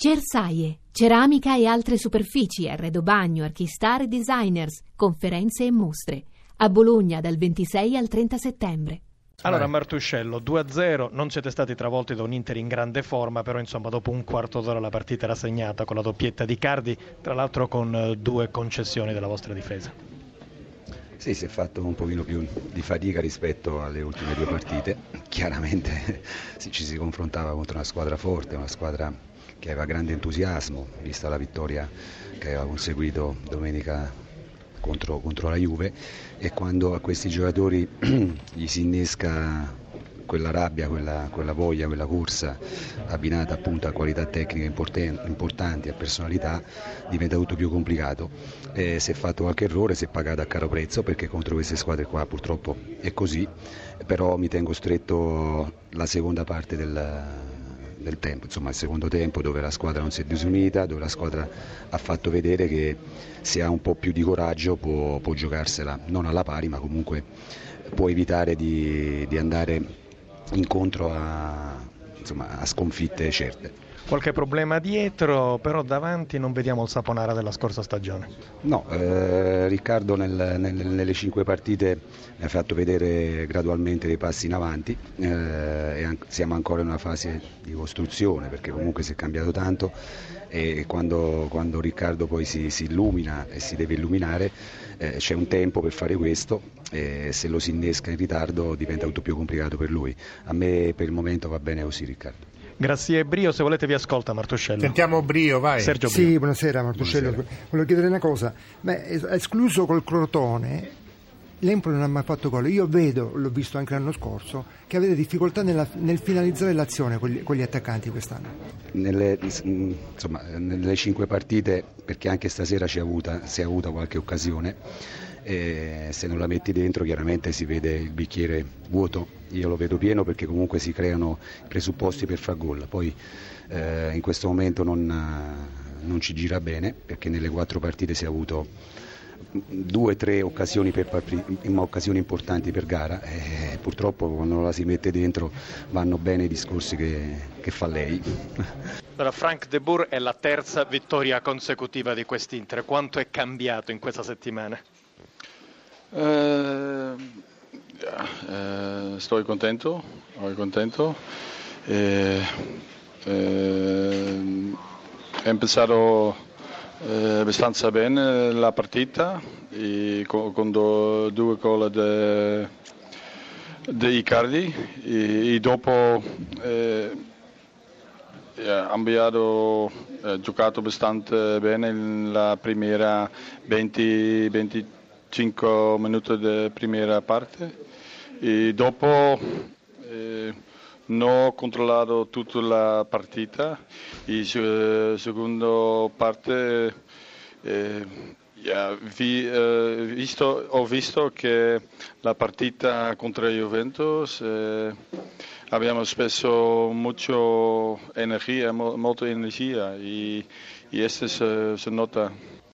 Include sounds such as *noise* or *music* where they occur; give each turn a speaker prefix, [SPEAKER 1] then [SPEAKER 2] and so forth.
[SPEAKER 1] Cersaie, ceramica e altre superfici, arredo bagno, archistar e designers, conferenze e mostre. A Bologna dal 26 al 30 settembre.
[SPEAKER 2] Allora Martuscello, 2-0, non siete stati travolti da un Inter in grande forma, però insomma dopo un quarto d'ora la partita era segnata con la doppietta di Cardi, tra l'altro con eh, due concessioni della vostra difesa.
[SPEAKER 3] Sì, si è fatto un pochino più di fatica rispetto alle ultime due partite. Chiaramente *laughs* ci si confrontava contro una squadra forte, una squadra che aveva grande entusiasmo, vista la vittoria che aveva conseguito domenica contro, contro la Juve e quando a questi giocatori *clears throat* gli si innesca quella rabbia, quella, quella, voglia, quella corsa abbinata appunto a qualità tecniche importanti, a personalità, diventa tutto più complicato. Eh, si è fatto qualche errore, si è pagato a caro prezzo perché contro queste squadre qua purtroppo è così, però mi tengo stretto la seconda parte del, del tempo, insomma il secondo tempo dove la squadra non si è disunita, dove la squadra ha fatto vedere che se ha un po' più di coraggio può, può giocarsela non alla pari ma comunque può evitare di, di andare incontro a, insomma, a sconfitte certe.
[SPEAKER 2] Qualche problema dietro, però davanti non vediamo il Saponara della scorsa stagione.
[SPEAKER 3] No, eh, Riccardo nel, nel, nelle cinque partite ha fatto vedere gradualmente dei passi in avanti, eh, an- siamo ancora in una fase di costruzione perché comunque si è cambiato tanto e quando, quando Riccardo poi si, si, illumina e si deve illuminare eh, c'è un tempo per fare questo e se lo si innesca in ritardo diventa tutto più complicato per lui. A me per il momento va bene così Riccardo.
[SPEAKER 2] Grazie Brio, se volete vi ascolta Martuscello.
[SPEAKER 4] Sentiamo Brio, vai.
[SPEAKER 5] Sergio Brio. Sì, buonasera Martuscello. Buonasera. Volevo chiedere una cosa, Beh, escluso col Crotone, l'Empoli non ha mai fatto gol. Io vedo, l'ho visto anche l'anno scorso, che avete difficoltà nella, nel finalizzare l'azione con gli, con gli attaccanti quest'anno.
[SPEAKER 3] Nelle, insomma, nelle cinque partite, perché anche stasera si è avuta, si è avuta qualche occasione, e se non la metti dentro chiaramente si vede il bicchiere vuoto, io lo vedo pieno perché comunque si creano i presupposti per far gol, poi eh, in questo momento non, non, ci gira bene perché nelle quattro partite si è avuto due o tre occasioni, per, occasioni, importanti per gara e purtroppo quando la si mette dentro vanno bene i discorsi che, che fa lei.
[SPEAKER 2] Allora, Frank De Boer è la terza vittoria consecutiva di quest'Inter, quanto è cambiato in questa settimana?
[SPEAKER 6] Eh, eh, sto contento, contento. Eh, eh, è iniziato eh, abbastanza bene la partita con, con do, due gol di Icardi e, e dopo eh, abbiamo eh, giocato abbastanza bene nella prima 20, 20 5 minuti di prima parte e dopo eh, non ho controllato tutta la partita e eh, parte eh, vi, eh, visto, ho visto che la partita contro Juventus eh, abbiamo speso molta energia, molta energia e, e questo si, si nota.